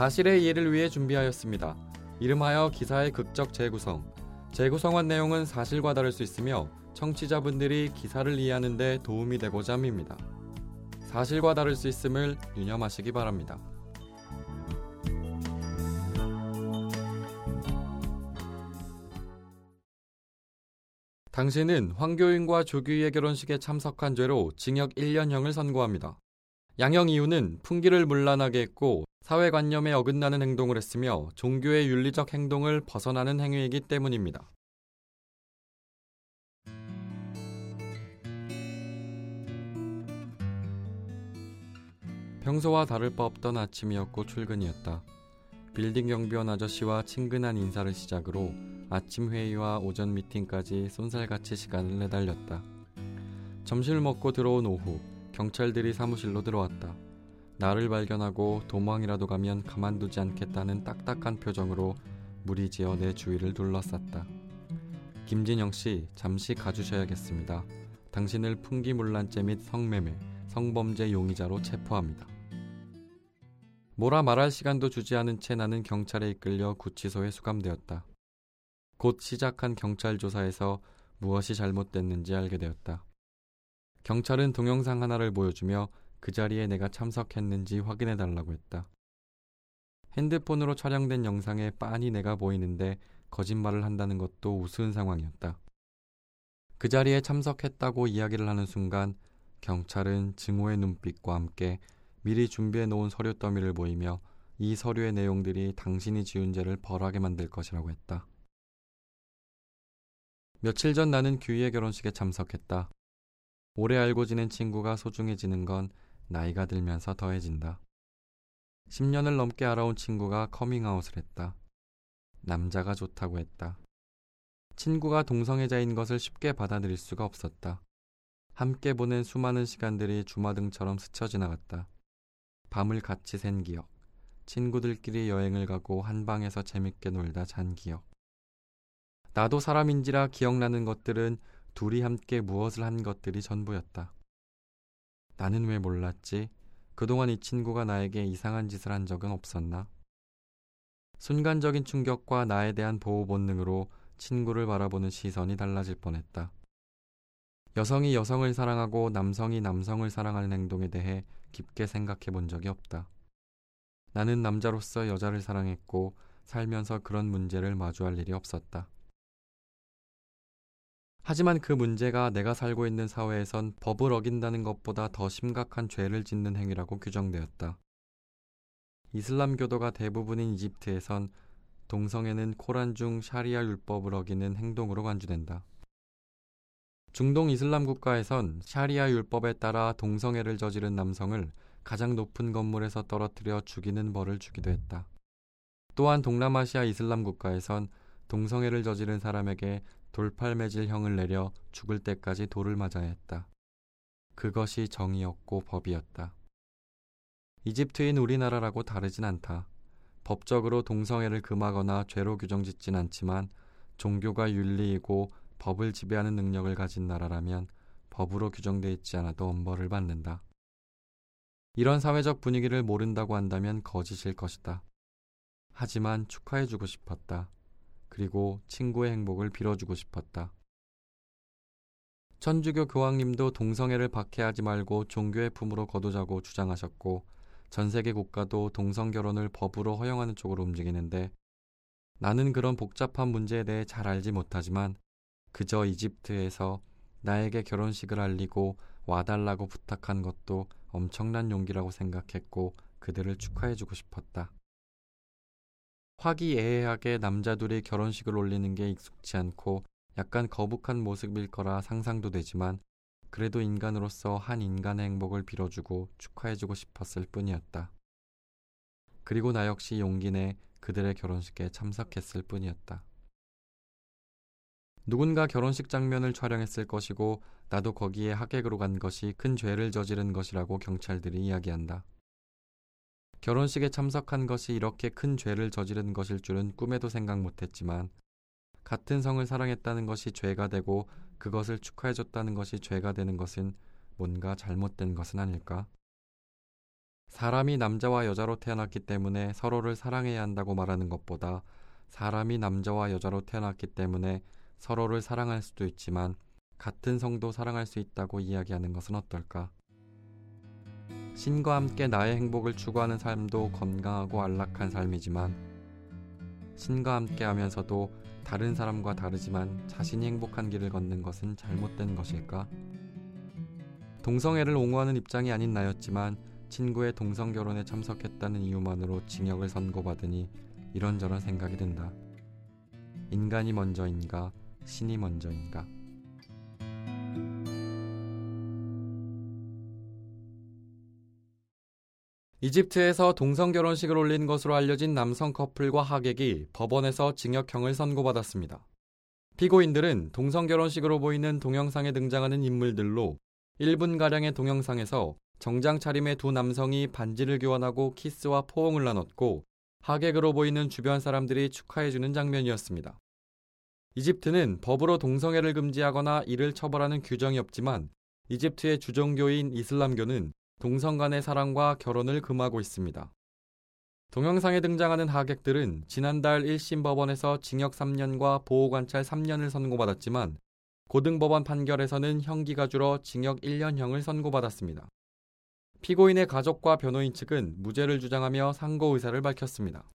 사실의 이해를 위해 준비하였습니다. 이름하여 기사의 극적 재구성. 재구성한 내용은 사실과 다를 수 있으며 청취자분들이 기사를 이해하는 데 도움이 되고자 합니다. 사실과 다를 수 있음을 유념하시기 바랍니다. 당신은 황교인과 조규희의 결혼식에 참석한 죄로 징역 1년형을 선고합니다. 양형 이유는 풍기를 문란하게 했고 사회관념에 어긋나는 행동을 했으며 종교의 윤리적 행동을 벗어나는 행위이기 때문입니다. 평소와 다를 바 없던 아침이었고 출근이었다. 빌딩 경비원 아저씨와 친근한 인사를 시작으로 아침 회의와 오전 미팅까지 쏜살같이 시간을 내달렸다. 점심을 먹고 들어온 오후 경찰들이 사무실로 들어왔다. 나를 발견하고 도망이라도 가면 가만두지 않겠다는 딱딱한 표정으로 무리지어 내 주위를 둘러쌌다. 김진영 씨, 잠시 가주셔야겠습니다. 당신을 풍기문란죄 및 성매매, 성범죄 용의자로 체포합니다. 뭐라 말할 시간도 주지 않은 채 나는 경찰에 이끌려 구치소에 수감되었다. 곧 시작한 경찰 조사에서 무엇이 잘못됐는지 알게 되었다. 경찰은 동영상 하나를 보여주며 그 자리에 내가 참석했는지 확인해 달라고 했다. 핸드폰으로 촬영된 영상에 빤히 내가 보이는데 거짓말을 한다는 것도 우스운 상황이었다. 그 자리에 참석했다고 이야기를 하는 순간 경찰은 증오의 눈빛과 함께 미리 준비해 놓은 서류 더미를 보이며 이 서류의 내용들이 당신이 지은 죄를 벌하게 만들 것이라고 했다. 며칠 전 나는 규희의 결혼식에 참석했다. 오래 알고 지낸 친구가 소중해지는 건 나이가 들면서 더해진다. 10년을 넘게 알아온 친구가 커밍아웃을 했다. 남자가 좋다고 했다. 친구가 동성애자인 것을 쉽게 받아들일 수가 없었다. 함께 보낸 수많은 시간들이 주마등처럼 스쳐 지나갔다. 밤을 같이 샌 기억, 친구들끼리 여행을 가고 한 방에서 재밌게 놀다 잔 기억. 나도 사람인지라 기억나는 것들은 둘이 함께 무엇을 한 것들이 전부였다. 나는 왜 몰랐지? 그동안 이 친구가 나에게 이상한 짓을 한 적은 없었나? 순간적인 충격과 나에 대한 보호 본능으로 친구를 바라보는 시선이 달라질 뻔했다. 여성이 여성을 사랑하고 남성이 남성을 사랑하는 행동에 대해 깊게 생각해 본 적이 없다. 나는 남자로서 여자를 사랑했고 살면서 그런 문제를 마주할 일이 없었다. 하지만 그 문제가 내가 살고 있는 사회에선 법을 어긴다는 것보다 더 심각한 죄를 짓는 행위라고 규정되었다. 이슬람교도가 대부분인 이집트에선 동성애는 코란 중 샤리아 율법을 어기는 행동으로 간주된다. 중동 이슬람 국가에선 샤리아 율법에 따라 동성애를 저지른 남성을 가장 높은 건물에서 떨어뜨려 죽이는 벌을 주기도 했다. 또한 동남아시아 이슬람 국가에선 동성애를 저지른 사람에게 돌팔매질형을 내려 죽을 때까지 돌을 맞아야 했다. 그것이 정의였고 법이었다. 이집트인 우리나라라고 다르진 않다. 법적으로 동성애를 금하거나 죄로 규정 짓진 않지만 종교가 윤리이고 법을 지배하는 능력을 가진 나라라면 법으로 규정되어 있지 않아도 엄벌을 받는다. 이런 사회적 분위기를 모른다고 한다면 거짓일 것이다. 하지만 축하해주고 싶었다. 그리고 친구의 행복을 빌어주고 싶었다. 천주교 교황님도 동성애를 박해하지 말고 종교의 품으로 거두자고 주장하셨고 전 세계 국가도 동성 결혼을 법으로 허용하는 쪽으로 움직이는데 나는 그런 복잡한 문제에 대해 잘 알지 못하지만 그저 이집트에서 나에게 결혼식을 알리고 와달라고 부탁한 것도 엄청난 용기라고 생각했고 그들을 축하해주고 싶었다. 화기애애하게 남자들이 결혼식을 올리는 게 익숙치 않고 약간 거북한 모습일 거라 상상도 되지만 그래도 인간으로서 한 인간의 행복을 빌어주고 축하해주고 싶었을 뿐이었다. 그리고 나 역시 용기 내 그들의 결혼식에 참석했을 뿐이었다. 누군가 결혼식 장면을 촬영했을 것이고 나도 거기에 하객으로 간 것이 큰 죄를 저지른 것이라고 경찰들이 이야기한다. 결혼식에 참석한 것이 이렇게 큰 죄를 저지른 것일 줄은 꿈에도 생각 못했지만 같은 성을 사랑했다는 것이 죄가 되고 그것을 축하해줬다는 것이 죄가 되는 것은 뭔가 잘못된 것은 아닐까? 사람이 남자와 여자로 태어났기 때문에 서로를 사랑해야 한다고 말하는 것보다 사람이 남자와 여자로 태어났기 때문에 서로를 사랑할 수도 있지만 같은 성도 사랑할 수 있다고 이야기하는 것은 어떨까? 신과 함께 나의 행복을 추구하는 삶도 건강하고 안락한 삶이지만 신과 함께 하면서도 다른 사람과 다르지만 자신이 행복한 길을 걷는 것은 잘못된 것일까? 동성애를 옹호하는 입장이 아닌 나였지만 친구의 동성 결혼에 참석했다는 이유만으로 징역을 선고받으니 이런저런 생각이 든다. 인간이 먼저인가, 신이 먼저인가? 이집트에서 동성 결혼식을 올린 것으로 알려진 남성 커플과 하객이 법원에서 징역형을 선고받았습니다. 피고인들은 동성 결혼식으로 보이는 동영상에 등장하는 인물들로 1분가량의 동영상에서 정장 차림의 두 남성이 반지를 교환하고 키스와 포옹을 나눴고 하객으로 보이는 주변 사람들이 축하해주는 장면이었습니다. 이집트는 법으로 동성애를 금지하거나 이를 처벌하는 규정이 없지만 이집트의 주종교인 이슬람교는 동성 간의 사랑과 결혼을 금하고 있습니다. 동영상에 등장하는 하객들은 지난달 1심 법원에서 징역 3년과 보호관찰 3년을 선고받았지만 고등법원 판결에서는 형기가 줄어 징역 1년형을 선고받았습니다. 피고인의 가족과 변호인 측은 무죄를 주장하며 상고 의사를 밝혔습니다.